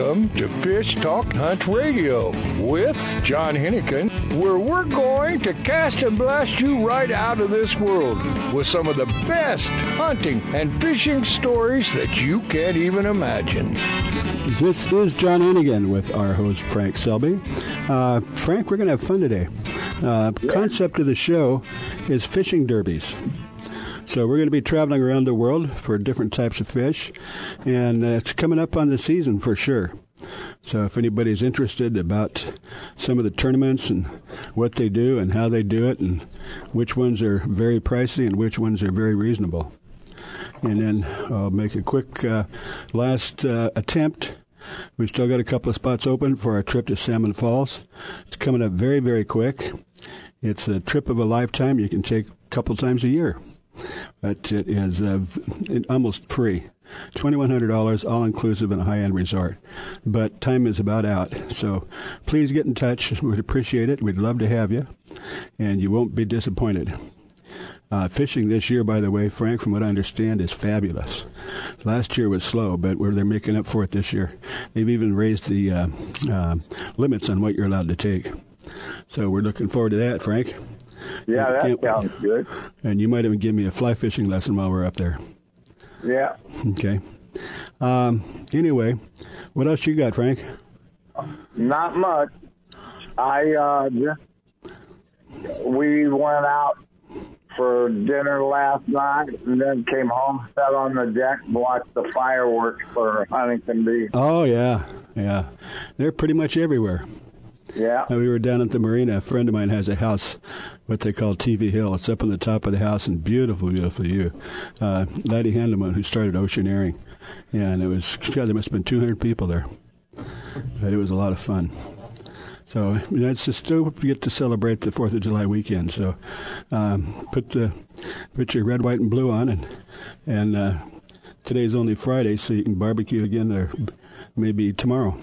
Welcome to Fish Talk Hunt Radio with John Hennigan, where we're going to cast and blast you right out of this world with some of the best hunting and fishing stories that you can't even imagine. This is John Hennigan with our host Frank Selby. Uh, Frank, we're going to have fun today. Uh, Concept of the show is fishing derbies. So we're going to be traveling around the world for different types of fish, and uh, it's coming up on the season for sure. So if anybody's interested about some of the tournaments and what they do and how they do it and which ones are very pricey and which ones are very reasonable. And then I'll make a quick uh, last uh, attempt. We've still got a couple of spots open for our trip to Salmon Falls. It's coming up very, very quick. It's a trip of a lifetime you can take a couple times a year but it is uh, almost free. $2,100 all inclusive in a high end resort. But time is about out. So please get in touch. We'd appreciate it. We'd love to have you. And you won't be disappointed. Uh, fishing this year, by the way, Frank, from what I understand, is fabulous. Last year was slow, but they're making up for it this year. They've even raised the uh, uh, limits on what you're allowed to take. So we're looking forward to that, Frank. Yeah, that sounds good. And you might even give me a fly fishing lesson while we're up there. Yeah. Okay. Um, anyway, what else you got, Frank? Not much. I uh, we went out for dinner last night and then came home, sat on the deck, watched the fireworks for Huntington Beach. Oh yeah, yeah. They're pretty much everywhere. Yeah. And we were down at the marina. A friend of mine has a house, what they call TV Hill. It's up on the top of the house and beautiful, beautiful view. Uh, Laddie Handelman, who started Oceaneering. And it was, God, there must have been 200 people there. But it was a lot of fun. So you know, it's just still get to celebrate the Fourth of July weekend. So um, put the put your red, white, and blue on, and and uh, today's only Friday, so you can barbecue again, or maybe tomorrow.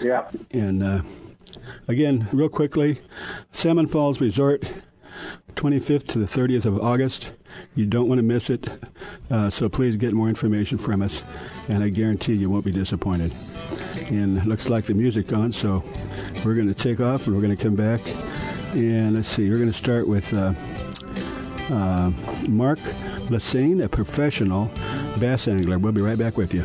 Yeah. And uh, Again, real quickly, Salmon Falls Resort, 25th to the 30th of August. You don't want to miss it, uh, so please get more information from us, and I guarantee you won't be disappointed. And looks like the music on, so we're going to take off and we're going to come back. And let's see, we're going to start with uh, uh, Mark Lassagne, a professional bass angler. We'll be right back with you.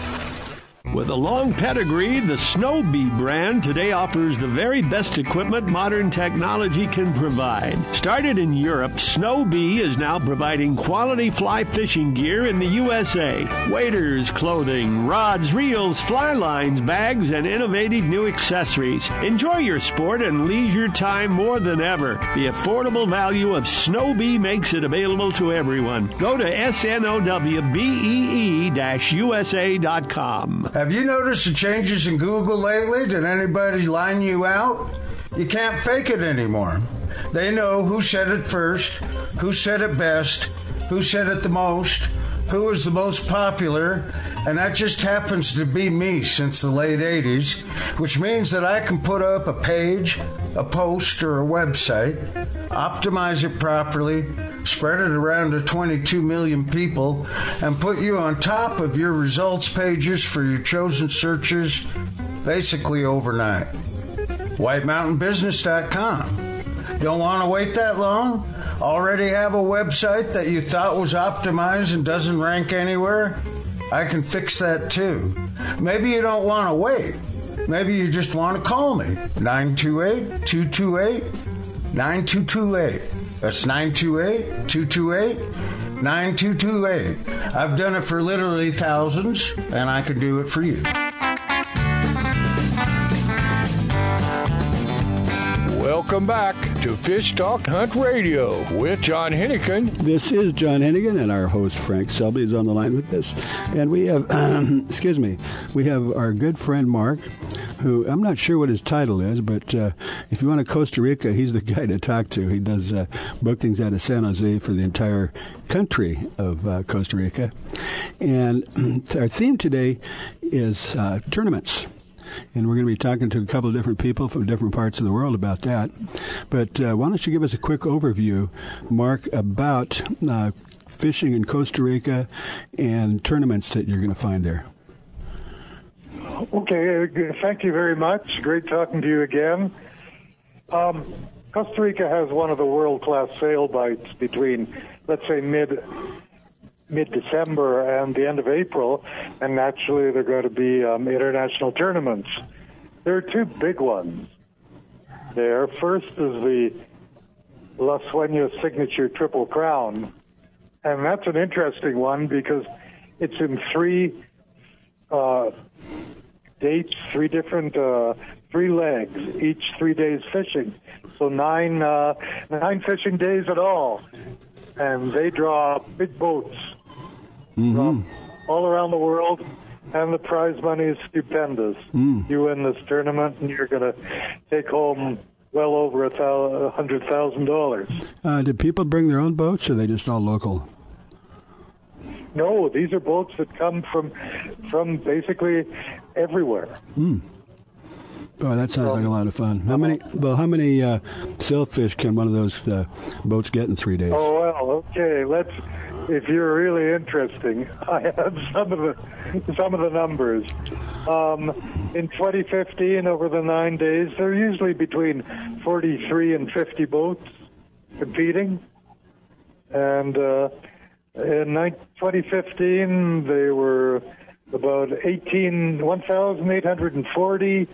With a long pedigree, the Snowbee brand today offers the very best equipment modern technology can provide. Started in Europe, Snowbee is now providing quality fly fishing gear in the USA. Waders, clothing, rods, reels, fly lines, bags, and innovative new accessories. Enjoy your sport and leisure time more than ever. The affordable value of Snowbee makes it available to everyone. Go to snowbee-usa.com. Have you noticed the changes in Google lately? Did anybody line you out? You can't fake it anymore. They know who said it first, who said it best, who said it the most, who is the most popular, and that just happens to be me since the late 80s, which means that I can put up a page, a post, or a website, optimize it properly, spread it around to 22 million people, and put you on top of your results pages for your chosen searches basically overnight. WhiteMountainBusiness.com. Don't want to wait that long? Already have a website that you thought was optimized and doesn't rank anywhere? I can fix that too. Maybe you don't want to wait. Maybe you just want to call me. 928 228 9228. That's 928 228 9228. I've done it for literally thousands, and I can do it for you. Welcome back to Fish Talk Hunt Radio with John Hennigan. This is John Hennigan, and our host Frank Selby is on the line with us. And we have, excuse me, we have our good friend Mark, who I'm not sure what his title is, but uh, if you want to Costa Rica, he's the guy to talk to. He does uh, bookings out of San Jose for the entire country of uh, Costa Rica. And our theme today is uh, tournaments and we're going to be talking to a couple of different people from different parts of the world about that. But uh, why don't you give us a quick overview, Mark, about uh, fishing in Costa Rica and tournaments that you're going to find there? Okay, thank you very much. Great talking to you again. Um, Costa Rica has one of the world class sail bites between, let's say, mid mid-December and the end of April, and naturally there are going to be um, international tournaments. There are two big ones there. First is the Los Sueños Signature Triple Crown, and that's an interesting one because it's in three uh, dates, three different uh, three legs, each three days fishing. So nine uh, nine fishing days at all, and they draw big boats mm-hmm. from all around the world, and the prize money is stupendous. Mm. You win this tournament, and you're going to take home well over a hundred thousand dollars. Uh, did people bring their own boats, or are they just all local? No, these are boats that come from from basically everywhere. Mm. Oh, that sounds like a lot of fun. How many? Well, how many uh, sailfish can one of those uh, boats get in three days? Oh well, okay. Let's if you're really interesting, I have some of the some of the numbers. Um, in 2015, over the nine days, there are usually between 43 and 50 boats competing, and uh, in 2015 they were about 18 1,840.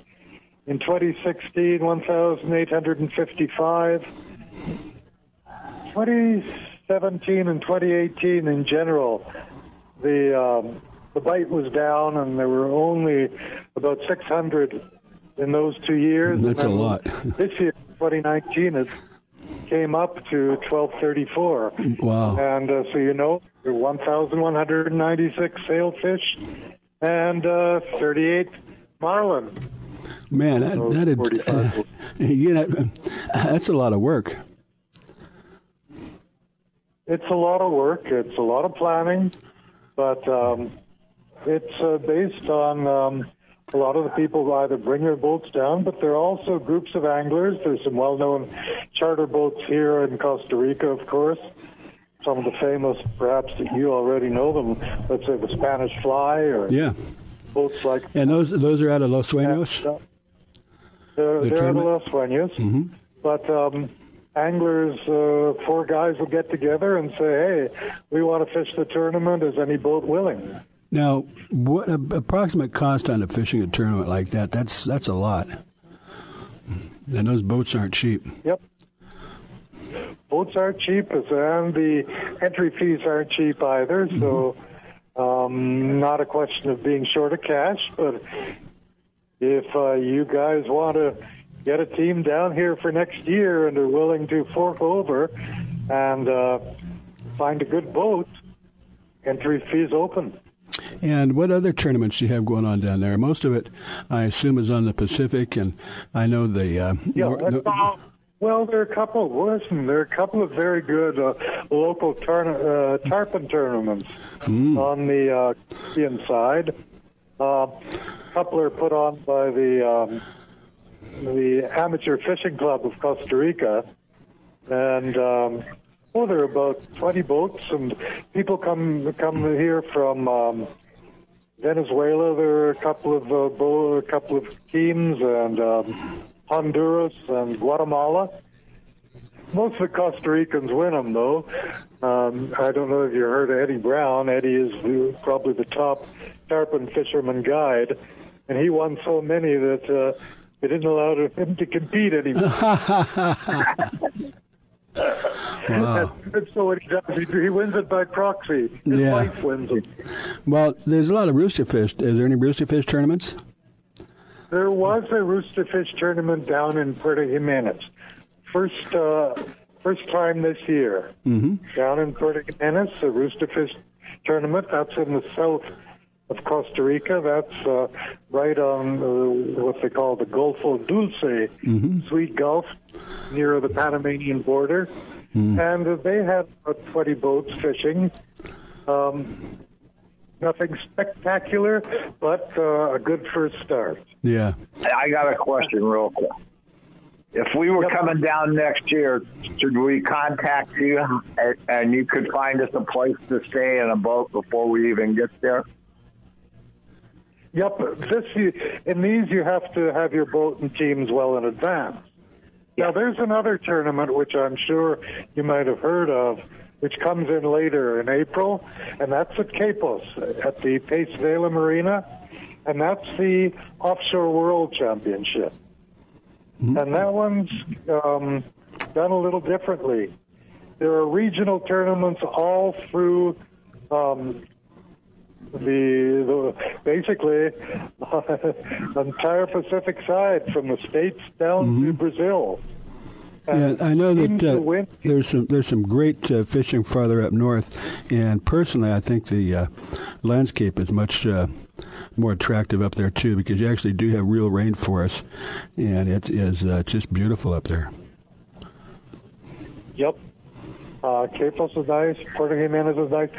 In 2016, 1,855. 20 2017 and 2018 in general, the um, the bite was down, and there were only about 600 in those two years. That's a lot. this year, 2019, it came up to 1234. Wow! And uh, so you know, there were 1,196 sailfish and uh, 38 marlin. Man, that, that uh, you know, that's a lot of work. It's a lot of work. It's a lot of planning, but um, it's uh, based on um, a lot of the people who either bring their boats down, but there are also groups of anglers. There's some well-known charter boats here in Costa Rica, of course. Some of the famous, perhaps that you already know them. Let's say the Spanish Fly, or yeah, boats like. And those those are out of Los Sueños. Uh, they're, the they're out of Los Sueños, mm-hmm. but. Um, anglers, uh, four guys will get together and say, "Hey, we want to fish the tournament. Is any boat willing?" Now, what approximate cost on a fishing a tournament like that? That's that's a lot, and those boats aren't cheap. Yep, boats aren't cheap, and the entry fees aren't cheap either. Mm-hmm. So, um, not a question of being short of cash, but if uh, you guys want to get a team down here for next year and are willing to fork over and uh, find a good boat, entry fees open. And what other tournaments do you have going on down there? Most of it, I assume, is on the Pacific, and I know the. Uh, yeah, that's, the, Well, there are a couple. Listen, there are a couple of very good uh, local turn, uh, tarpon tournaments on the uh, Canadian side. Uh, a couple are put on by the um, the Amateur Fishing Club of Costa Rica, and um, oh, there are about twenty boats, and people come come here from. Um, Venezuela, there are a couple of uh, bo- a couple of teams, and um, Honduras and Guatemala. Most of the Costa Ricans win them, though. Um, I don't know if you heard of Eddie Brown. Eddie is the, probably the top tarpon fisherman guide, and he won so many that uh, they didn't allow him to compete anymore. Wow. That's so what he does. He, he wins it by proxy. His Yeah. wife wins it. Well, there's a lot of rooster fish. Is there any rooster fish tournaments? There was a rooster fish tournament down in Puerto Jimenez. First, uh, first time this year. Mm-hmm. Down in Puerto Jimenez, a rooster fish tournament. That's in the south of Costa Rica. That's uh, right on uh, what they call the Golfo Dulce, Sweet Gulf, near the Panamanian border. And uh, they had about 20 boats fishing. Um, nothing spectacular, but uh, a good first start. Yeah. I got a question real quick. If we were coming down next year, should we contact you and, and you could find us a place to stay in a boat before we even get there? Yep, this you, in these you have to have your boat and teams well in advance. Now there's another tournament which I'm sure you might have heard of, which comes in later in April, and that's at Quepos at the Pez Vela Marina, and that's the Offshore World Championship. And that one's um, done a little differently. There are regional tournaments all through um, the, the basically the entire Pacific side, from the states down to Brazil. Yeah, I know that uh, there's some there's some great uh, fishing farther up north, and personally, I think the uh, landscape is much uh, more attractive up there too because you actually do have real rainforest, and it is uh, it's just beautiful up there. Yep. Uh, Quepos is nice, Puerto Jimenez is nice,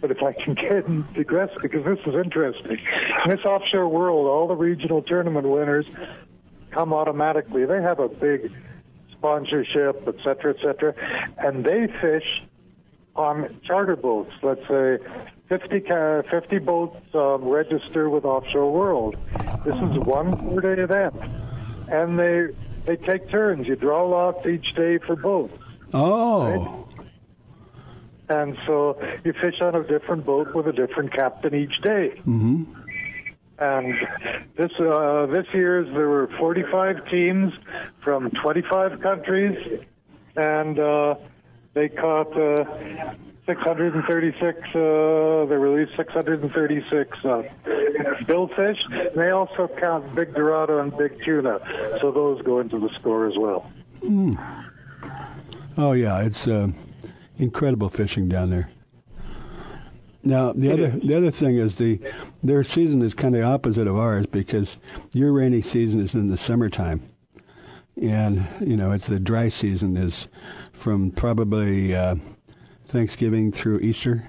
but if I can get and digress, because this is interesting. In this offshore world, all the regional tournament winners come automatically. They have a big sponsorship, et cetera, et cetera, and they fish on charter boats. Let's say 50, 50 boats um, register with Offshore World. This is one four-day event, and they they take turns. You draw lots each day for boats. Oh, And so you fish on a different boat with a different captain each day. Mm-hmm. And this uh, this year's there were 45 teams from 25 countries, and uh, they caught uh, 636. Uh, they released 636 uh, billfish. They also count big dorado and big tuna, so those go into the score as well. oh yeah, it's uh, incredible fishing down there. Now the other the other thing is the their season is kind of opposite of ours because your rainy season is in the summertime, and you know it's the dry season is from probably uh, Thanksgiving through Easter.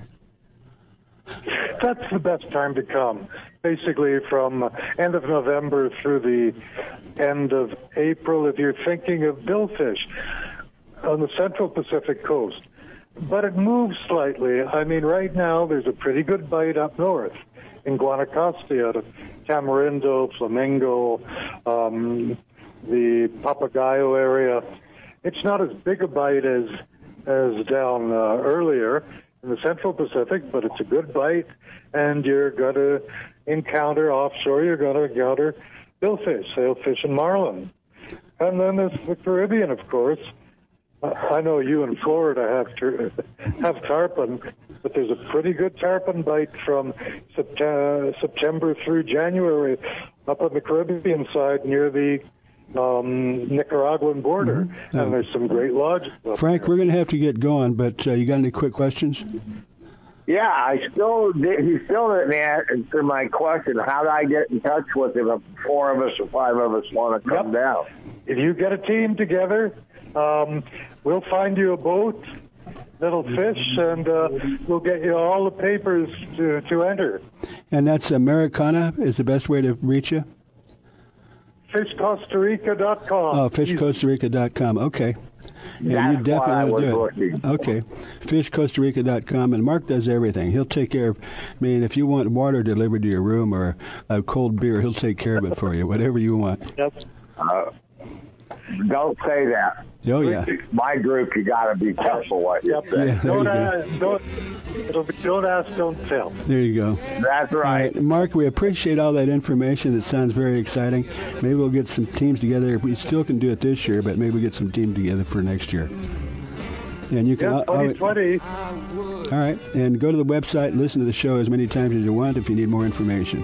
That's the best time to come. Basically, from end of November through the end of April, if you're thinking of billfish on the central Pacific coast. But it moves slightly. I mean, right now there's a pretty good bite up north in Guanacaste out of Tamarindo, Flamingo, um, the Papagayo area. It's not as big a bite as as down uh, earlier in the Central Pacific, but it's a good bite, and you're going to encounter offshore. You're going to encounter billfish, sailfish, and marlin, and then there's the Caribbean, of course. I know you in Florida have tur- have tarpon, but there's a pretty good tarpon bite from September, September through January up on the Caribbean side near the um, Nicaraguan border, and there's some great lodges. up Frank, there. we're going to have to get going, but uh, you got any quick questions? Yeah, I still did, he still didn't answer my question. How do I get in touch with him if four of us or five of us want to come Yep. down? If you get a team together, Um, we'll find you a boat that'll fish, and uh, we'll get you all the papers to, to enter. And that's Americana is the best way to reach you? FishCostaRica.com. Oh, fishcostarica.com. Okay. Yeah, That's you definitely what I will was do it. looking. Okay. Fishcostarica.com. And Mark does everything. He'll take care of, I mean, if you want water delivered to your room or a cold beer, he'll take care of it for you, whatever you want. Yes. Uh, don't say that. Oh, yeah. My group, you got to be careful what you Yep. say. Yeah, Don't, you ask, don't, it'll be, don't ask, don't tell. There you go. That's All right. right, Mark, we appreciate all that information. It sounds very exciting. Maybe we'll get some teams together. We still can do it this year, but maybe we'll get some team together for next year. And you can Yeah, al- al- 2020. all right, and go to the website, listen to the show as many times as you want if you need more information.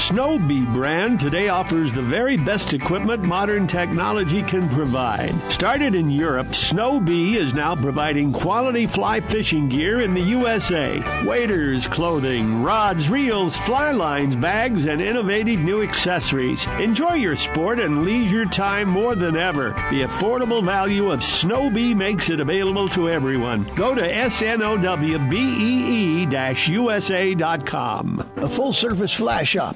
Snowbee brand today offers the very best equipment modern technology can provide. Started in Europe, Snowbee is now providing quality fly fishing gear in the USA. Waders, clothing, rods, reels, fly lines, bags, and innovative new accessories. Enjoy your sport and leisure time more than ever. The affordable value of Snowbee makes it available to everyone. Go to snowbee-usa.com. A full service fly shop,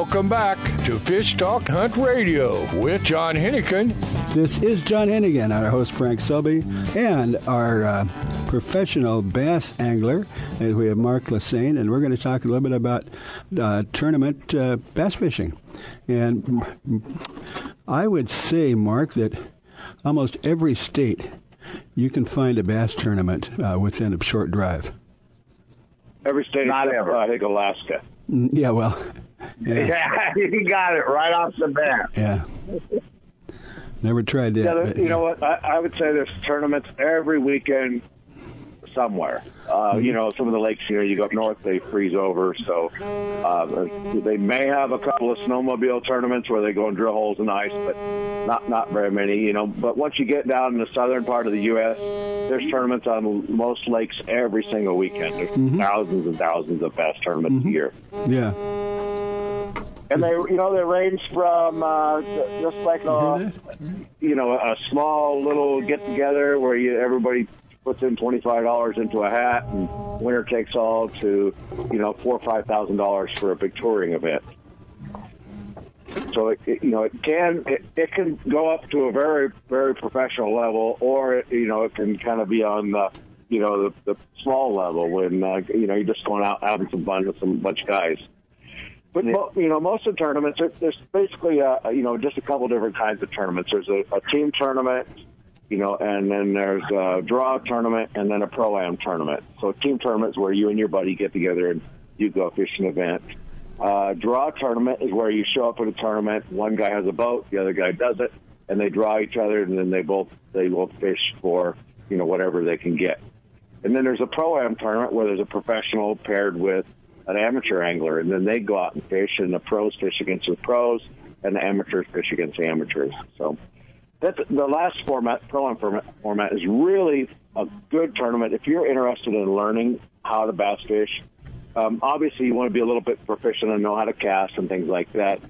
Welcome back to Fish Talk Hunt Radio with John Hennigan. This is John Hennigan, our host Frank Selby, and our uh, professional bass angler. And we have Mark Lassagne, and we're going to talk a little bit about uh, tournament uh, bass fishing. And I would say, Mark, that almost every state you can find a bass tournament uh, within a short drive. Every state, not ever. I think Alaska. Mm, Yeah, well, yeah, Yeah, you got it right off the bat. yeah. Never tried that. Yeah, you know what? I, I would say there's tournaments every weekend somewhere. Uh, you know, some of the lakes, you know, you go up north, they freeze over. So uh, they may have a couple of snowmobile tournaments where they go and drill holes in ice, but not not very many. You know, but once you get down in the southern part of the U.S., there's tournaments on most lakes every single weekend. There's mm-hmm. thousands and thousands of bass tournaments mm-hmm. a year. Yeah. And they, you know, they range from uh, just like a, you know, a small little get together where you everybody puts in twenty five dollars into a hat and winner takes all to, you know, four or five thousand dollars for a big touring event. So it, it, you know it can it, it can go up to a very very professional level, or it, you know it can kind of be on the you know the, the small level when uh, you know you're just going out having some fun with some bunch of guys. But you know, most of the tournaments, there's basically a, you know just a couple different kinds of tournaments. There's a, a team tournament, you know, and then there's a draw tournament, and then a pro am tournament. So team tournaments where you and your buddy get together and you go fish an event. Uh, draw tournament is where you show up at a tournament. One guy has a boat, the other guy doesn't, and they draw each other, and then they both they both fish for you know whatever they can get. And then there's a pro am tournament where there's a professional paired with an amateur angler, and then they go out and fish, and the pros fish against the pros, and the amateurs fish against the amateurs. So the last format, pro am format, is really a good tournament if you're interested in learning how to bass fish. Um, obviously, you want to be a little bit proficient and know how to cast and things like that.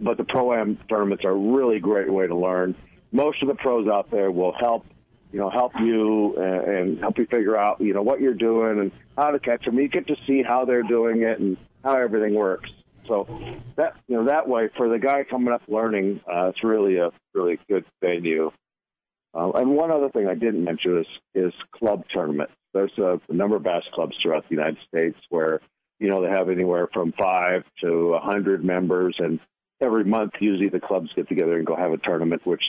But the pro am tournaments are a really great way to learn. Most of the pros out there will help you know, help you and, and help you figure out, you know, what you're doing and how to catch them. You get to see how they're doing it and how everything works. So that you know that way for the guy coming up learning, uh, it's really a really good venue. Uh, and one other thing I didn't mention is is club tournaments. There's a, a number of bass clubs throughout the United States where you know they have anywhere from five to a hundred members, and every month usually the clubs get together and go have a tournament, which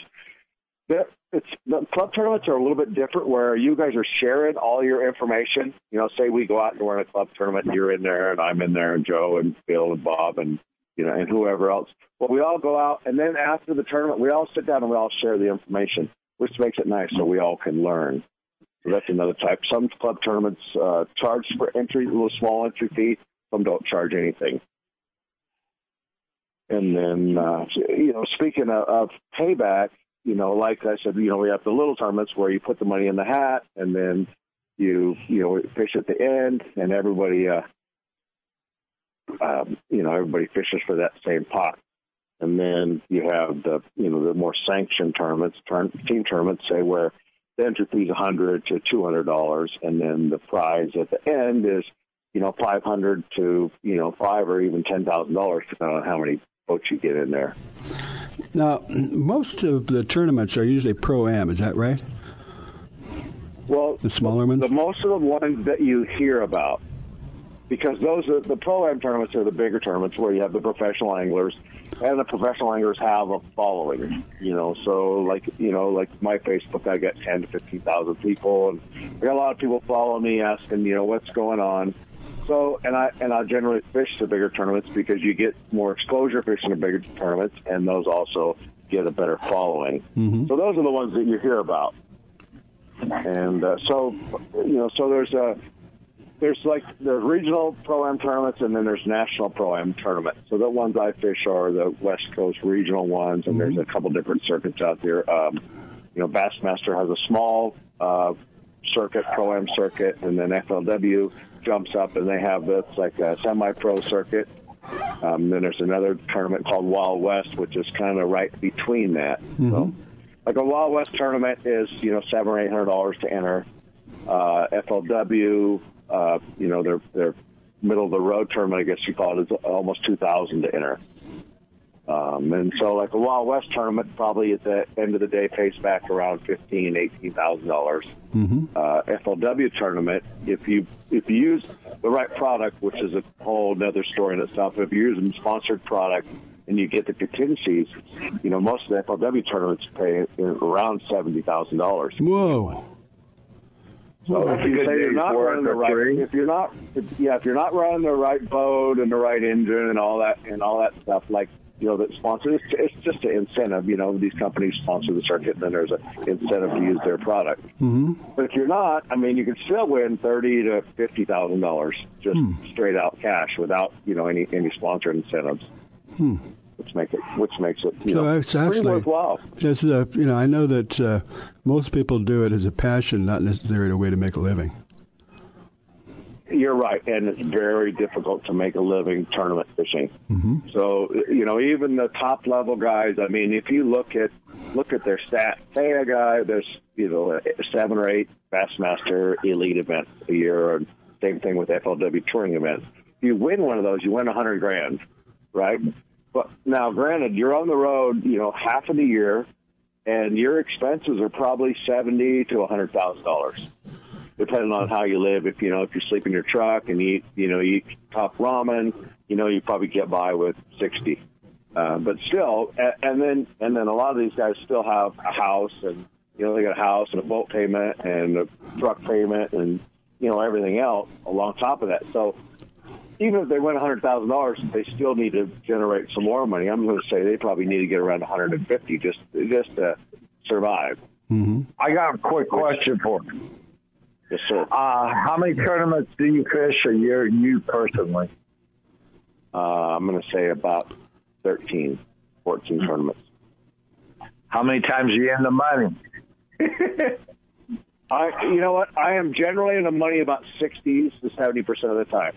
it's the club tournaments are a little bit different where you guys are sharing all your information. You know, say we go out and we're in a club tournament and you're in there and I'm in there and Joe and Bill and Bob and you know and whoever else. Well, we all go out and then after the tournament we all sit down and we all share the information, which makes it nice so we all can learn. So that's another type. Some club tournaments uh, charge for entry, a little small entry fee. Some don't charge anything. And then, uh, you know, speaking of, of payback, you know, like I said, you know, we have the little tournaments where you put the money in the hat and then you, you know, fish at the end and everybody, uh, um, you know, everybody fishes for that same pot. And then you have the, you know, the more sanctioned tournaments, turn, team tournaments, say where the entry fee is 100 to $200, and then the prize at the end is, you know, 500 to, you know, five or even $10,000, depending on how many boats you get in there. Now, most of the tournaments are usually pro am. Is that right? Well, the smaller ones. The most of the ones that you hear about, because those are the pro am tournaments are the bigger tournaments where you have the professional anglers, and the professional anglers have a following. You know, so like you know, like my Facebook, I get ten to fifteen thousand people, and I got a lot of people following me asking, you know, what's going on. So, and I and I generally fish the bigger tournaments because you get more exposure fishing the bigger tournaments, and those also get a better following. Mm-hmm. So those are the ones that you hear about. And uh, so, you know, so there's a there's like there's regional pro am tournaments, and then there's national pro am tournaments. So the ones I fish are the West Coast regional ones, and mm-hmm. there's a couple different circuits out there. Um, you know, Bassmaster has a small uh, circuit, pro am circuit, and then FLW jumps up and they have this like a semi-pro circuit. Um, then there's another tournament called Wild West, which is kind of right between that. Mm-hmm. So, like a Wild West tournament is you know seven or eight hundred dollars to enter. Uh, FLW, uh, you know, their their middle of the road tournament, I guess you call it, is almost two thousand to enter. Um, and so, like a Wild West tournament, probably at the end of the day, pays back around fifteen, eighteen thousand dollars. Mm-hmm. Uh, FLW tournament, if you if you use the right product, which is a whole other story in itself, if you use a sponsored product and you get the contingencies, you know most of the FLW tournaments pay around seventy thousand dollars. Whoa. So if you say you're not running the right, free. if you're not, if, yeah, if you're not running the right boat and the right engine and all that and all that stuff, like you know, that sponsor. It's, it's just an incentive. You know, these companies sponsor the circuit, and then there's an incentive to use their product. Mm-hmm. But if you're not, I mean, you can still win thirty to fifty thousand dollars just Hmm. straight out cash without you know any any sponsor incentives, Hmm. which make it which makes it you So know it's pretty actually worthwhile. just uh, you know I know that uh, most people do it as a passion, not necessarily a way to make a living. You're right, and it's very difficult to make a living tournament fishing. Mm-hmm. So you know, even the top level guys. I mean, if you look at look at their stat, say a guy there's you know seven or eight Bassmaster Elite events a year, and same thing with FLW touring events. If you win one of those, you win a hundred grand, right? But now, granted, you're on the road, you know, half of the year, and your expenses are probably seventy to a hundred thousand dollars depending on how you live. If you know, if you sleep in your truck and eat, you know, you eat top ramen, you know, you probably get by with sixty. Uh, but still, a- and then and then a lot of these guys still have a house, and you know, they got a house and a boat payment and a truck payment, and you know, everything else along top of that. So. Even if they win hundred thousand dollars, they still need to generate some more money. I'm going to say they probably need to get around 150 just just to survive. Mm-hmm. I got a quick question for you. Yes, sir. Uh, how many tournaments do you fish a year, you personally? Uh, I'm going to say about 13, 14 tournaments. How many times are you in the money? I, you know what? I am generally in the money about 60s to 70 percent of the time.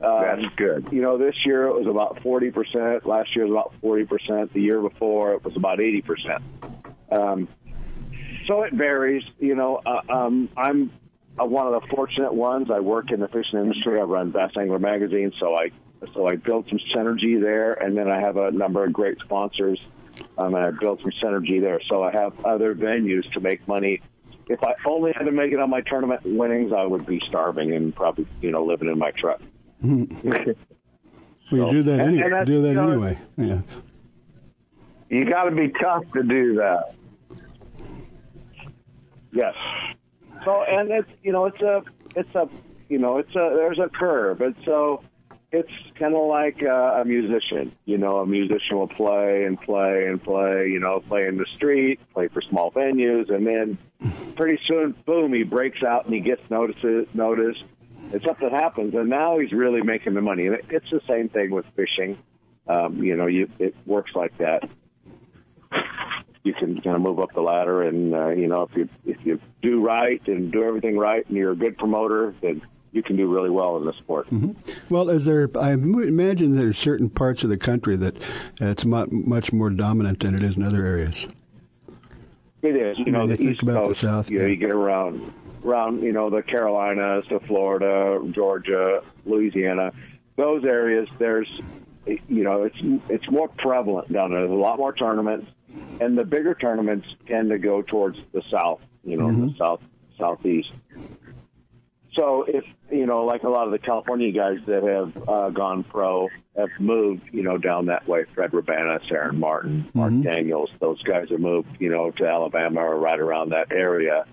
Um, That's good. You know, this year it was about 40 percent. Last year it was about 40 percent. The year before it was about 80 percent. Um, so it varies. You know, uh, um, I'm uh, one of the fortunate ones. I work in the fishing industry. I run Bass Angler magazine, so I so I built some synergy there, and then I have a number of great sponsors. Um, and I built some synergy there, so I have other venues to make money. If I only had to make it on my tournament winnings, I would be starving and probably you know living in my truck. Well, you do that, And- any, and do that you know, anyway. Yeah. You got to be tough to do that. Yes. So, and it's you know it's a it's a you know it's a there's a curve, and so it's kind of like uh, a musician. You know, a musician will play and play and play. You know, play in the street, play for small venues, and then pretty soon, boom, he breaks out and he gets notices noticed. And something happens, and now he's really making the money. And it's the same thing with fishing. Um, you know, you it works like that you can kind of move up the ladder. And uh, you know, if you if you do right and do everything right, and you're a good promoter, then you can do really well in the sport. Well, is there? I imagine there's certain parts of the country that uh, it's mu- much more dominant than it is in other areas. It is, you know, the East about the Coast. South, you know, yeah. you get around around you know the Carolinas, to Florida, Georgia, Louisiana, those areas. There's you know it's it's more prevalent down there. There's a lot more tournaments, and the bigger tournaments tend to go towards the south. You know, Mm-hmm. the south southeast. So if you know, like a lot of the California guys that have uh, gone pro have moved, you know, down that way. Fred Roumbanis, Aaron Martens, Mark Daniels, those guys have moved, you know, to Alabama or right around that area,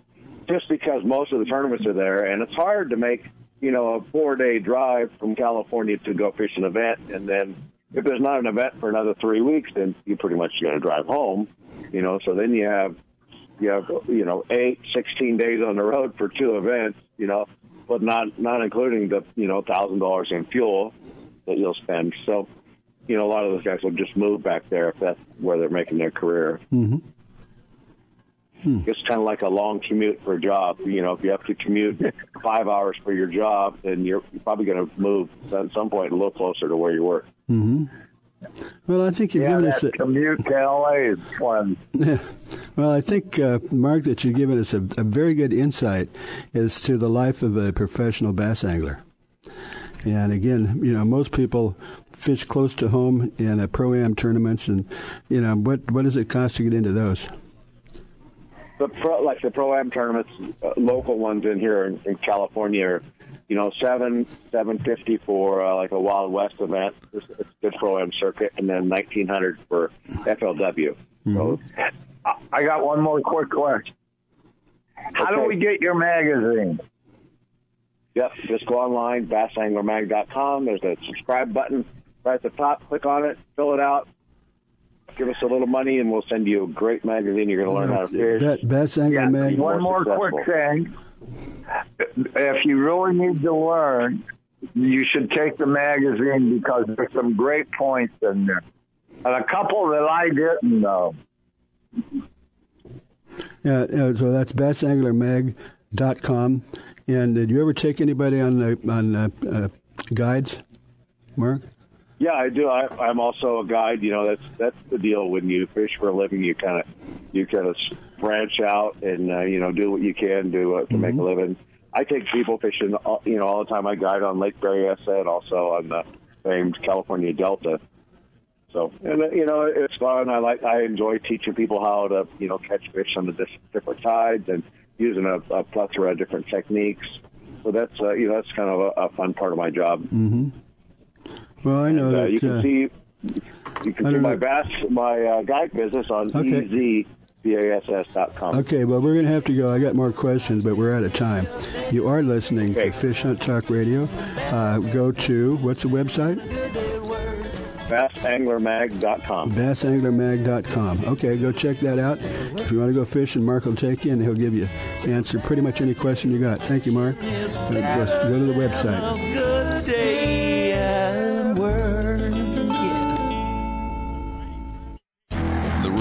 just because most of the tournaments are there, and it's hard to make, you know, a four-day drive from California to go fish an event, and then if there's not an event for another three weeks, then you pretty much got to drive home, you know. So then you have you have you know eight, sixteen days on the road for two events, you know, but not not including the you know thousand dollars in fuel that you'll spend. So, you know, a lot of those guys will just move back there if that's where they're making their career. Mm-hmm. It's kind of like a long commute for a job. You know, if you have to commute five hours for your job, then you're, you're probably going to move at some point a little closer to where you work. Hmm Well, I think you've Yeah, given us a, commute to LA fun. Yeah. Well, I think, uh, Mark, that you've given us a, a very good insight as to the life of a professional bass angler. And again, you know, most people fish close to home in uh, pro-am tournaments, and you know, what what does it cost to get into those? the pro, like the pro am tournaments, uh, local ones in here in, in California, are, you know, seven seven fifty for uh, like a Wild West event, it's, it's a good pro am circuit, and then nineteen hundred for FLW. So I- I got one more quick question. How do we get your magazine? Yep, just go online, bassanglermag.com. There's a subscribe button right at the top. Click on it, fill it out. give us a little money, and we'll send you a great magazine. You're going to learn how to fish. Be- best angler Yeah, mag. one more successful. quick thing. If you really need to learn, you should take the magazine because there's some great points in there. And a couple that I didn't know. Yeah, so that's bassanglermag.com. And did you ever take anybody on the on uh, uh, guides, Mark? Yeah, I do. I, I'm also a guide. You know, that's that's the deal. When you fish for a living, you kind of you kind of branch out and uh, you know do what you can do uh, to make a living. I take people fishing, all- you know, all the time. I guide on Lake Berryessa and also on the famed California Delta. So, and uh, you know, it's fun. I like, I enjoy teaching people how to, you know, catch fish on the different tides and using a, a plethora of different techniques. So that's, uh, you know, that's kind of a, a fun part of my job. Mm-hmm. Well, I know And, uh, you can uh, see you can see my bass my uh, guide business on Okay. ezbass.com. Okay, well, we're going to have to go. I got more questions, but we're out of time. You are listening to Fish Hunt Talk Radio. Uh, go to, what's the website? bassanglermag.com. bassanglermag.com. Okay, go check that out. If you want to go fishing, Mark will take you and he'll give you answer pretty much any question you got. Thank you, Mark. Just go to the website.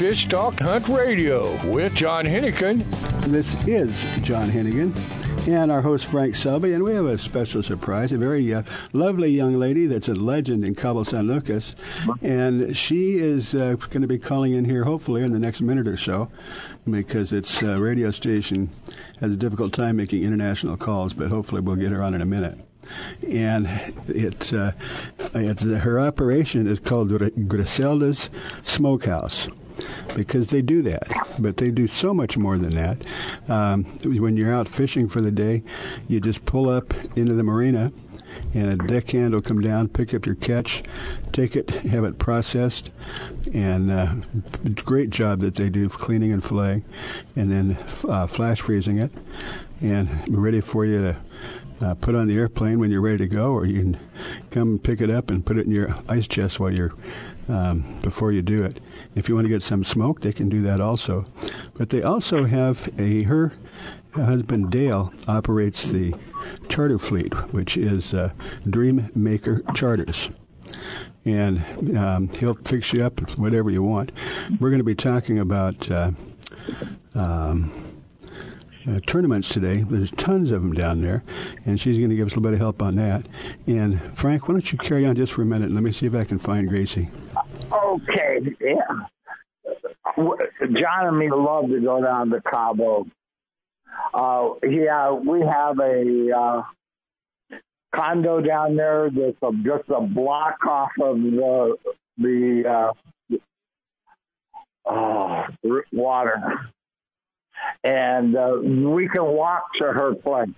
Fish Talk Hunt Radio with John Hennigan. This is John Hennigan and our host Frank Selby, and we have a special surprise, a very uh, lovely young lady that's a legend in Cabo San Lucas, and she is uh, going to be calling in here hopefully in the next minute or so, because its uh, radio station has a difficult time making international calls, but hopefully we'll get her on in a minute. and it's, uh, it's her operation is called Griselda's Smokehouse because they do that. But they do so much more than that. Um, when you're out fishing for the day, you just pull up into the marina and a deckhand will come down, pick up your catch, take it, have it processed, and uh, great job that they do cleaning and filleting, and then uh, flash freezing it, and ready for you to uh, put on the airplane when you're ready to go, or you can come pick it up and put it in your ice chest while you're um, before you do it. If you want to get some smoke, they can do that also. But they also have a her husband Dale operates the charter fleet, which is uh, Dream Maker Charters. And um, he'll fix you up whatever you want. We're going to be talking about uh, um, uh, tournaments today. There's tons of them down there, and she's going to give us a little bit of help on that. And Frank, why don't you carry on just for a minute and let me see if I can find Gracie. Okay, yeah. John and me love to go down to Cabo. Uh, yeah, we have a uh, condo down there that's a, just a block off of the the uh, uh, water and uh, we can walk to her place.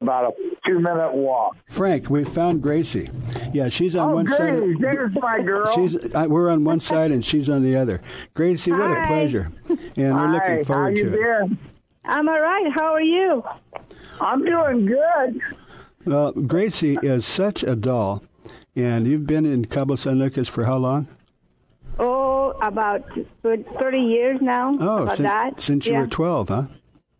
About a two minute walk. Frank, we found Gracie. Yeah, she's on oh, one Grace, side. There's my girl. She's uh, we're on one side and she's on the other. Gracie, what Hi. a pleasure, and we're looking Hi, forward how you to it. been? I'm all right. How are you? I'm doing good. Well, Gracie is such a doll, and you've been in Cabo San Lucas for how long? Oh, about 30 years now. Oh, about sin- that. since you yeah. were twelve, huh?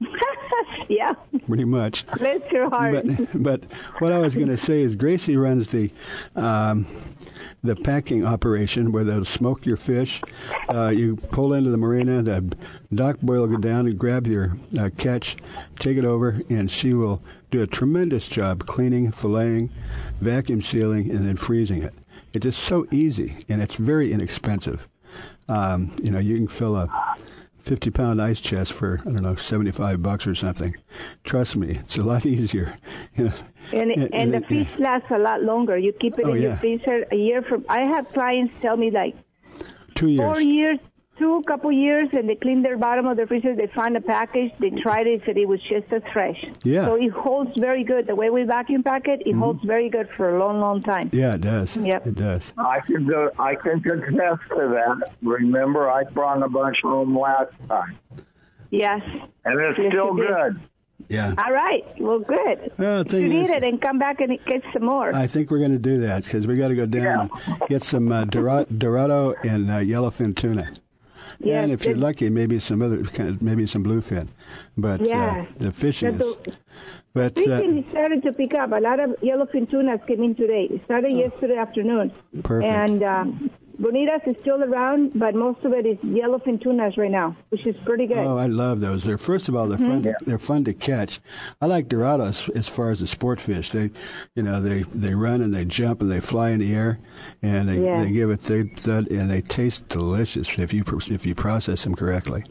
yeah. Pretty much. Bless your heart. But but what I was going to say is Gracie runs the um, the packing operation where they'll smoke your fish. Uh, you pull into the marina, the dock boy will go down and grab your uh, catch, take it over, and she will do a tremendous job cleaning, filleting, vacuum sealing, and then freezing it. It's just so easy, and it's very inexpensive. Um, you know, you can fill a 50 pound ice chest for, I don't know, 75 bucks or something. Trust me, it's a lot easier. You know, And, Yeah, and the fish lasts a lot longer. You keep it Oh, in yeah. your freezer a year from. I have clients tell me like two years. four years, two couple years, and they clean their bottom of the freezer. They find a package. They tried it, said it was just as fresh. Yeah. So it holds very good. The way we vacuum pack it, it holds very good for a long, long time. Yeah, it does. Yep. It does. I can do, I can attest to that. Remember, I brought a bunch home last time, Yes. and it's Yes, still you did. good. Yeah. All right. Well, good. Well, the you thing need is- it and come back and get some more. I think we're going to do that because we got to go down and get some uh, Dorado, Dorado and uh, yellowfin tuna. Yeah, and if you're lucky, maybe some other kind of, maybe some bluefin. But Yeah. uh, the fishing is. But uh, Recently started to pick up. A lot of yellowfin tunas came in today. It started yesterday afternoon. Perfect. And um, bonitas is still around, but most of it is yellowfin tunas right now, which is pretty good. Oh, I love those. They're first of all, they're fun. To, they're fun to catch. I like Dorados as far as the sport fish. They, you know, they they run and they jump and they fly in the air, and they, Yeah. they give it they that and they taste delicious if you if you process them correctly.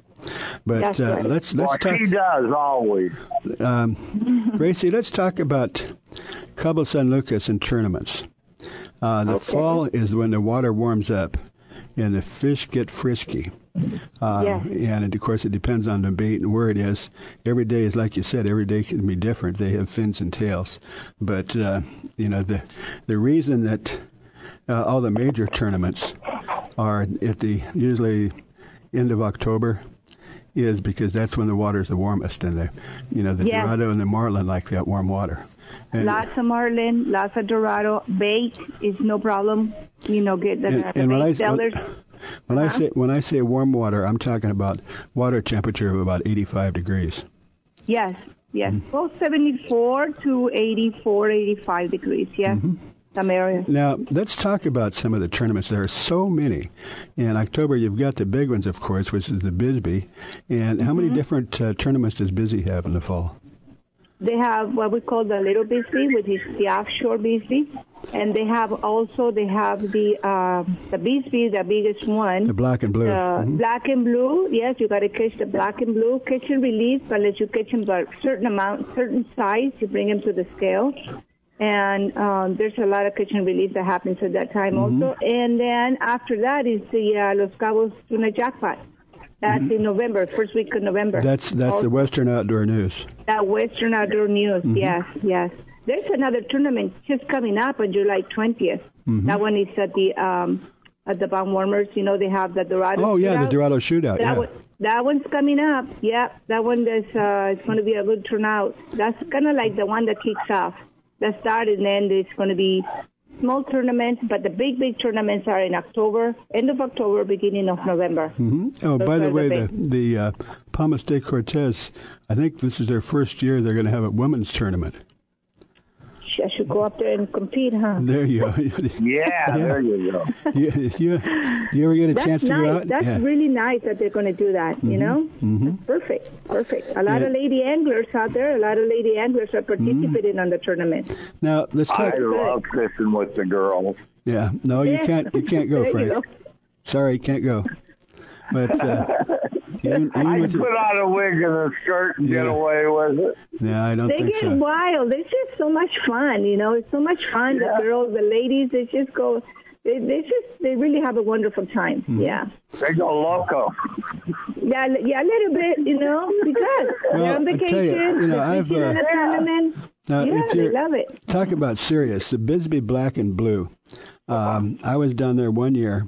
But uh, right. let's let's talk. she does always. Um, Gracie, let's talk about Cabo San Lucas and tournaments. Uh, the fall is when the water warms up and the fish get frisky. Um, Yes. And of course, it depends on the bait and where it is. Every day is like you said. Every day can be different. They have fins and tails, but uh, you know the the reason that uh, all the major tournaments are at the usually end of October is because that's when the water is the warmest, and the you know the Yeah. Dorado and the Marlin like that warm water. And, lots of marlin, lots of dorado. Bait is no problem. You know, get the, and, and when I sellers. when I Uh-huh. say when I say warm water, I'm talking about water temperature of about 85 degrees. Yes, yes. Mm-hmm. Well, 74 to 84, 85 degrees. Yes, Mm-hmm. Some areas. Now, let's talk about some of the tournaments. There are so many. In October, you've got the big ones, of course, which is the Bisbee. And how Mm-hmm. many different uh, tournaments does Bisbee have in the fall? They have what we call the little Bisbee, which is the offshore Bisbee. and they have also they have the uh, the Bisbee, the biggest one. The black and blue. The Mhm. black and blue. Yes, you got to catch the black and blue. Catch and release, but let you catch them by a certain amount, certain size. You bring them to the scale. And um, there's a lot of and release that happens at that time Mm-hmm. also. And then after that is the uh, Los Cabos Tuna Jackpot. That's in November, first week of November. Mm-hmm. That's that's Also- the Western Outdoor News. that Western Outdoor News, Mhm. yes, yes. There's another tournament just coming up on July 20th. Mhm. That one is at the um, at the Bomb Warmers. You know, they have the Dorado. Oh yeah, the shootout. Dorado Shootout. That, Yeah. one, that one's coming up. Yeah, that one is uh, it's going to be a good turnout. That's kind of like the one that kicks off. That start and then it's going to be small tournaments, but the big big tournaments are in October, end of October, beginning of November. hmm Oh, Those by the the way, big- the the uh, Palmas de Cortez, I think this is their first year. They're going to have a women's tournament. I should go up there and compete, huh? There you go. Yeah, there you go. you, you, you ever get a That's chance to nice. go out? That's yeah. really nice that they're going to do that. You Mhm. know, hmm perfect, perfect. A lot Yeah. of lady anglers out there. A lot of lady anglers are participating on the tournament. Now let's talk. I love fishing with the girls. Yeah, no, you Yeah. can't. You can't go, There you Frank. go. Sorry, can't go. But uh, even, even I with can put on a wig and a skirt and get away with it. yeah, I don't They think get so. wild. It's just so much fun. You know, it's so much fun. The girls, the ladies, they just go. They, they just they really have a wonderful time. Mm-hmm. Yeah. They go loco. Yeah, yeah, a little bit, you know, because Well, on vacation, you, you know, they're I've, uh, a tournament. Now, yeah, if they you're- love it. Talk about serious. The Bisbee Black and Blue. Um, I was down there one year,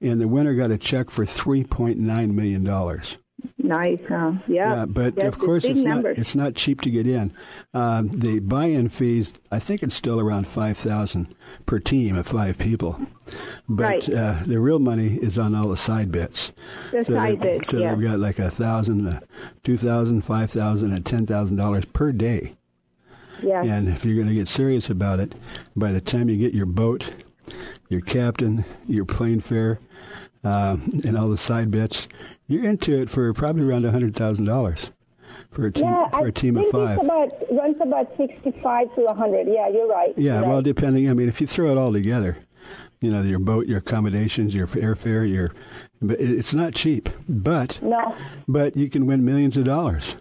and the winner got a check for three point nine million dollars. Nice, huh? Yeah. Yeah, but Yes, of course big it's not it's not cheap to get in. Um, the buy-in fees, I think it's still around five thousand per team of five people. But Right. uh, the real money is on all the side bets. The so side bets, So yeah. they've got like a thousand, uh, two thousand, five thousand, and ten thousand dollars per day. Yeah. And if you're going to get serious about it, by the time you get your boat, your captain, your plane fare, uh, and all the side bets, you're into it for probably around a hundred thousand dollars for a team yeah, for a team of five. It's about runs about sixty-five to hundred. Yeah, you're right. Yeah, well, depending. I mean, if you throw it all together, you know, your boat, your accommodations, your airfare, your, but it's not cheap. But no, but you can win millions of dollars.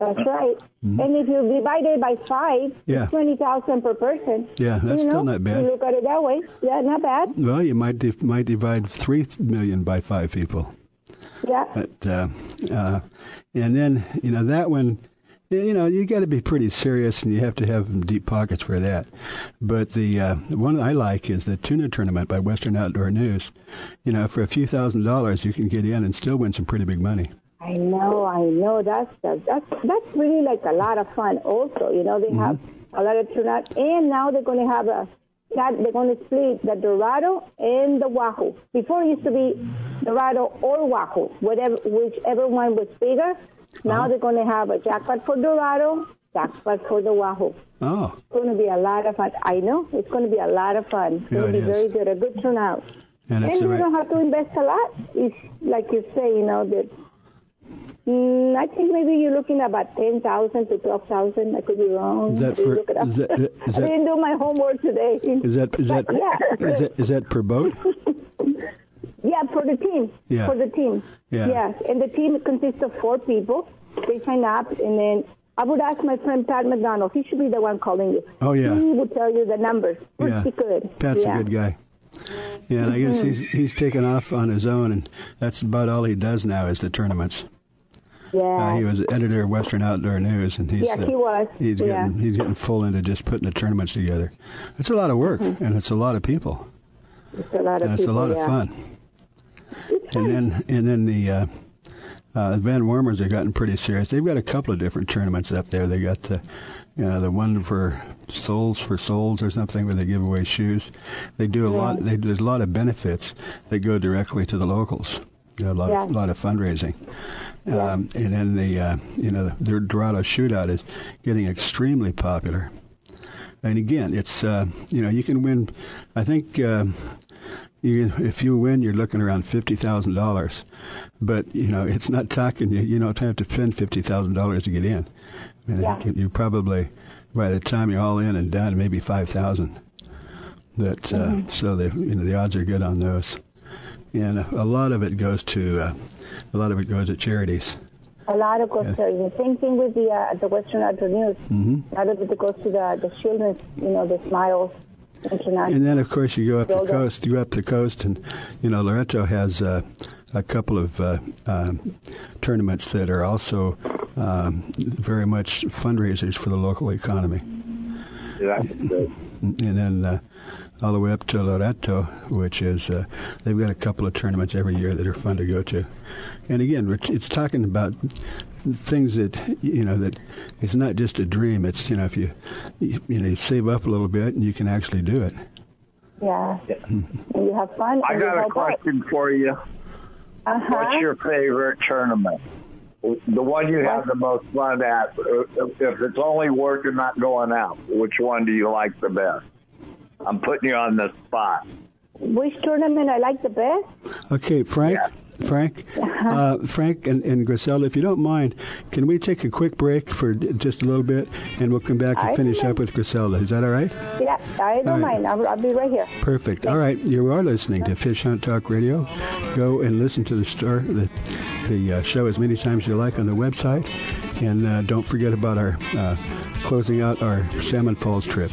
That's right. And if you divide it by five, Mm-hmm. Yeah. it's twenty thousand per person. Yeah, that's you know, still not bad. You look at it that way. Yeah, not bad. Well, you might might divide three million by five people. Yeah. But uh, uh, and then you know that one, you know you got to be pretty serious, and you have to have deep pockets for that. But the uh, one I like is the tuna tournament by Western Outdoor News. You know, for a few thousand dollars, you can get in and still win some pretty big money. I know, I know. That's that's that's, really like a lot of fun. Also, you know, they Mm-hmm. have a lot of turnout, and now they're going to have a that they're going to split the Dorado and the Wahoo. Before it used to be Dorado or Wahoo, whatever whichever one was bigger. Now Uh-huh. they're going to have a jackpot for Dorado, jackpot for the Wahoo. Oh, It's going to be a lot of fun. I know it's going to be a lot of fun. It's Yeah, going to be is. very good, a good turnout. and the you right. don't have to invest a lot. It's like you say, you know, that mm, I think maybe you're looking at about 10000 to 12000 I could be wrong. Is that I didn't for- look it up. is that- is I didn't do my homework today. Is that is that, Yeah. is that is that per boat? Yeah, for the team. Yeah. For the team. Yeah. Yes, and the team consists of four people. They sign up, and then I would ask my friend Pat McDonald. He should be the one calling you. Oh, yeah. He would tell you the numbers. Yeah. Pretty good. Pat's yeah. a good guy. Yeah, and I guess Mhm. he's he's taken off on his own, and that's about all he does now is the tournaments. Yeah. Uh, he was editor of Western Outdoor News, and he's Yeah, uh, he was. He's Yeah. getting he's getting full into just putting the tournaments together. It's a lot of work, and it's a lot of people, It's a lot of and it's people, a lot yeah. of fun. And then and then the uh, uh, Van Wormers have gotten pretty serious. They've got a couple of different tournaments up there. They got the you know the one for Soles for Souls or something where they give away shoes. They do a lot. They, there's a lot of benefits that go directly to the locals. A lot of Yeah. lot of fundraising. Um, and then the uh, you know the Dorado Shootout is getting extremely popular. And again, it's uh, you know you can win. I think uh, you if you win, you're looking around fifty thousand dollars. But you know it's not talking. You you don't have to spend fifty thousand dollars to get in. I mean, Yeah. you, probably by the time you're all in and done, maybe five thousand. That uh, Mhm. so the you know the odds are good on those, and a lot of it goes to uh, a lot of it goes to charities. A lot of goes to the same thing with the uh, the Western Outdoor News. hmm A lot of it goes to the the children's, you know, the Smiles International. And then, of course, you go up the coast. You go up the coast, and you know Loreto has uh, a couple of uh, um, tournaments that are also um, very much fundraisers for the local economy. Yeah, that's good. And then uh, all the way up to Loreto, which is uh, they've got a couple of tournaments every year that are fun to go to. And again, it's, it's talking about things that you know that it's not just a dream. It's you know if you you, you know you save up a little bit and you can actually do it. Yeah. You have fun. I and got a help out. question for you. Uh-huh. What's your favorite tournament? The one you have the most fun at. If if it's only work and not going out, which one do you like the best? I'm putting you on the spot. Which tournament I like the best? Okay, Frank. Frank, uh, Frank, and, and Griselda, if you don't mind, can we take a quick break for d- just a little bit, and we'll come back and I finish up with Griselda? Is that all right? Yeah, I don't All right. mind. I'll, I'll be right here. Perfect. All right, you are listening to Fish Hunt Talk Radio. Go and listen to the store, the, the uh, show as many times as you like on the website, and uh, don't forget about our uh, closing out our Salmon Falls trip.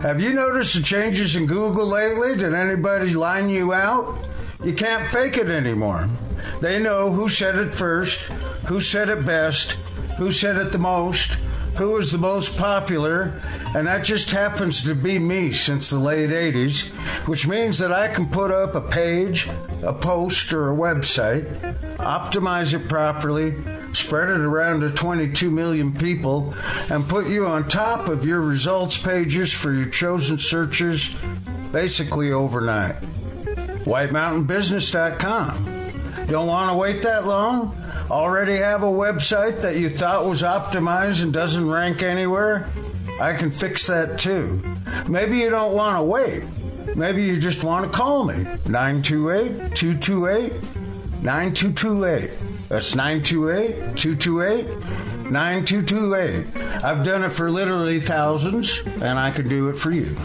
Have you noticed the changes in Google lately? Did anybody line you out? You can't fake it anymore. They know who said it first, who said it best, who said it the most, who is the most popular, and that just happens to be me since the late 80s, which means that I can put up a page, a post, or a website, optimize it properly, spread it around to 22 million people, and put you on top of your results pages for your chosen searches basically overnight. WhiteMountainBusiness.com. Don't want to wait that long? Already have a website that you thought was optimized and doesn't rank anywhere? I can fix that too. Maybe you don't want to wait. Maybe you just want to call me. 928 228 9228. That's 928 228 9228. I've done it for literally thousands, and I can do it for you.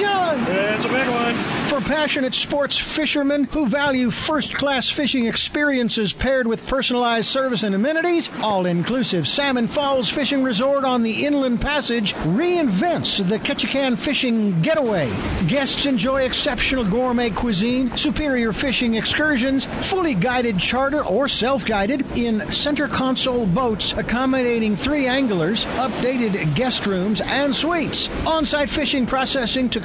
It's a big one. For passionate sports fishermen who value first class fishing experiences paired with personalized service and amenities, all inclusive Salmon Falls Fishing Resort on the Inland Passage reinvents the Ketchikan fishing getaway. Guests enjoy exceptional gourmet cuisine, superior fishing excursions, fully guided charter or self guided in center console boats accommodating three anglers, updated guest rooms and suites, on site fishing processing to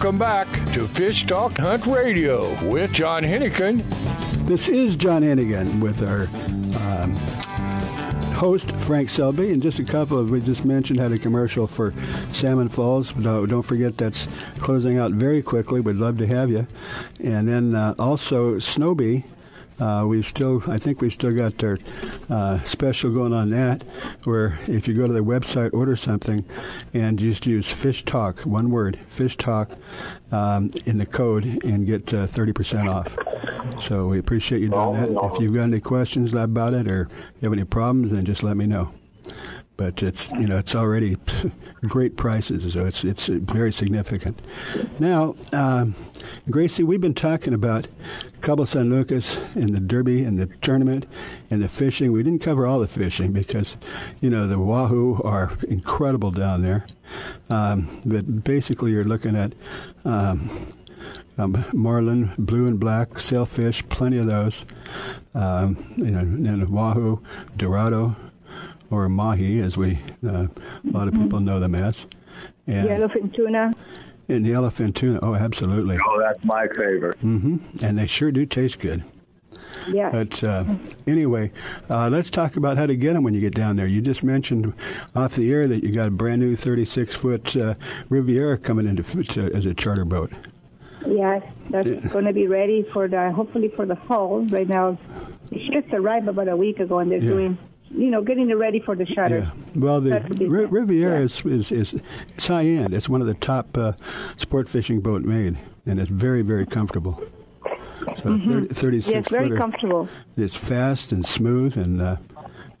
Welcome back to Fish Talk Hunt Radio with John Hennigan. This is John Hennigan with our um, host, Frank Selby, and just a couple of, we just mentioned, had a commercial for Salmon Falls. Don't, don't forget that's closing out very quickly. We'd love to have you. And then uh, also Snowbee uh, we've still, I think we've still got our uh, special going on that, where if you go to their website, order something, and just use Fish Talk, one word, Fish Talk, um, in the code, and get uh, 30% off. So we appreciate you doing that. If you've got any questions about it or you have any problems, then just let me know but it's you know it's already great prices, so it's it's very significant. Now, um, Gracie, we've been talking about Cabo San Lucas and the Derby and the tournament and the fishing. We didn't cover all the fishing because you know the wahoo are incredible down there, um, but basically you're looking at. Um, um, marlin, blue and black, sailfish, plenty of those. Um, you know, and wahoo, dorado, or mahi, as we uh, a lot of people know them as. And, yellowfin tuna. And the yellowfin tuna. Oh, absolutely. Oh, that's my favorite. Mm-hmm. And they sure do taste good. Yeah. But uh, anyway, uh, let's talk about how to get them when you get down there. You just mentioned off the air that you got a brand new 36 foot uh, Riviera coming into to, as a charter boat. Yes, that's yeah. going to be ready for the hopefully for the fall. Right now, it just arrived about a week ago, and they're yeah. doing you know, getting it ready for the shutter. Yeah. Well, the R- Riviera yeah. is, is, is it's high end. It's one of the top uh, sport fishing boat made, and it's very very comfortable. So mm-hmm. 30, 36 yes, very footer. comfortable. It's fast and smooth, and uh,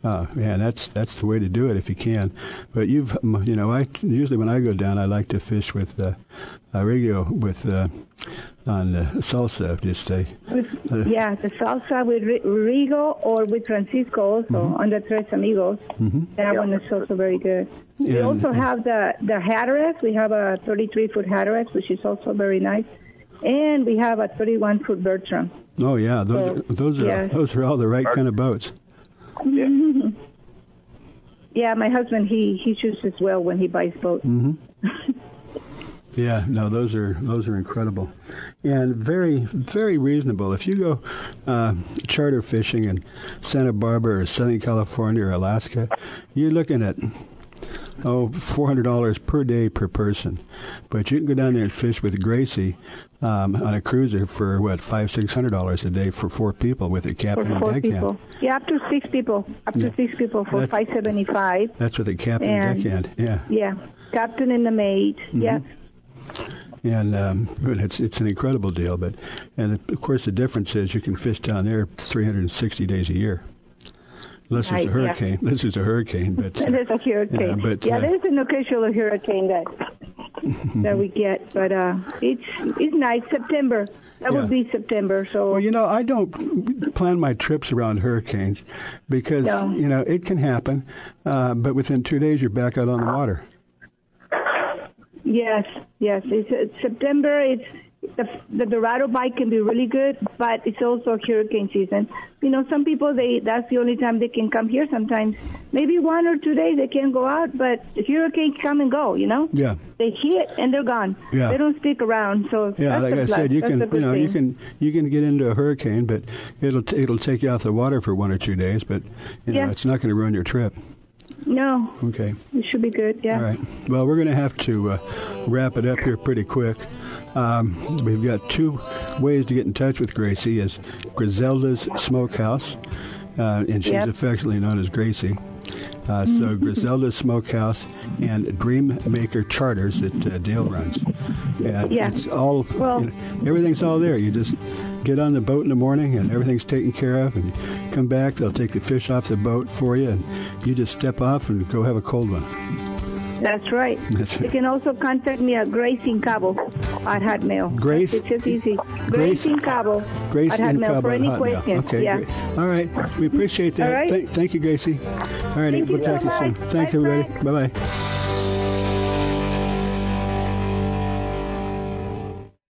uh, yeah, that's that's the way to do it if you can. But you've you know, I usually when I go down, I like to fish with uh, uh, Regio with uh, on uh, salsa. Just say uh, yeah, the salsa with Rigo or with Francisco also mm-hmm. on the Tres Amigos. Mm-hmm. That one is also very good. We and, also have the the Hatteras. We have a 33 foot Hatteras, which is also very nice, and we have a 31 foot Bertram. Oh yeah, those so, are, those are yes. those are all the right kind of boats. Yeah. yeah, my husband he he chooses well when he buys boats. Mm-hmm. Yeah, no, those are those are incredible, and very very reasonable. If you go uh, charter fishing in Santa Barbara or Southern California or Alaska, you're looking at oh four hundred dollars per day per person. But you can go down there and fish with Gracie um, on a cruiser for what five six hundred dollars a day for four people with a captain for four and deckhand. People. Yeah, up to six people. Up yeah. to six people for five seventy five. That's with a captain and, and deckhand. Yeah. Yeah, captain and the maid. Mm-hmm. Yeah and um, it's it's an incredible deal. But and of course the difference is you can fish down there 360 days a year. Unless right, it's a hurricane. Yeah. This is a hurricane, but uh, there's a hurricane. Yeah, but, yeah uh, there's an occasional hurricane that that we get, but uh, it's it's nice. September. That yeah. would be September. So well, you know, I don't plan my trips around hurricanes because no. you know it can happen, uh, but within two days you're back out on the water. Yes, yes. It's, it's September. It's the, the Dorado bite can be really good, but it's also hurricane season. You know, some people they that's the only time they can come here. Sometimes, maybe one or two days they can go out, but hurricanes come and go. You know, yeah, they hit and they're gone. Yeah, they don't stick around. So yeah, like I said, you can you know thing. you can you can get into a hurricane, but it'll it'll take you off the water for one or two days, but you know yeah. it's not going to ruin your trip. No. Okay. It should be good, yeah. All right. Well, we're going to have to uh, wrap it up here pretty quick. Um, we've got two ways to get in touch with Gracie is Griselda's Smokehouse, uh, and she's yep. affectionately known as Gracie. Uh, so. Griselda's Smokehouse and Dreammaker Charters that uh, Dale runs. And yeah. it's all, well, you know, everything's all there. You just get on the boat in the morning and everything's taken care of and you come back, they'll take the fish off the boat for you and you just step off and go have a cold one. That's right. That's you can also contact me at Grace in Cabo at Hotmail. Grace? It's just easy. Grace, Grace in Cabo Grace at Hotmail Cabo for any questions. Okay, yeah. Great. All right. We appreciate that. All right. Th- thank you, Gracie. All right. Thank we'll talk to you soon. Thanks, Bye, everybody. Bye bye.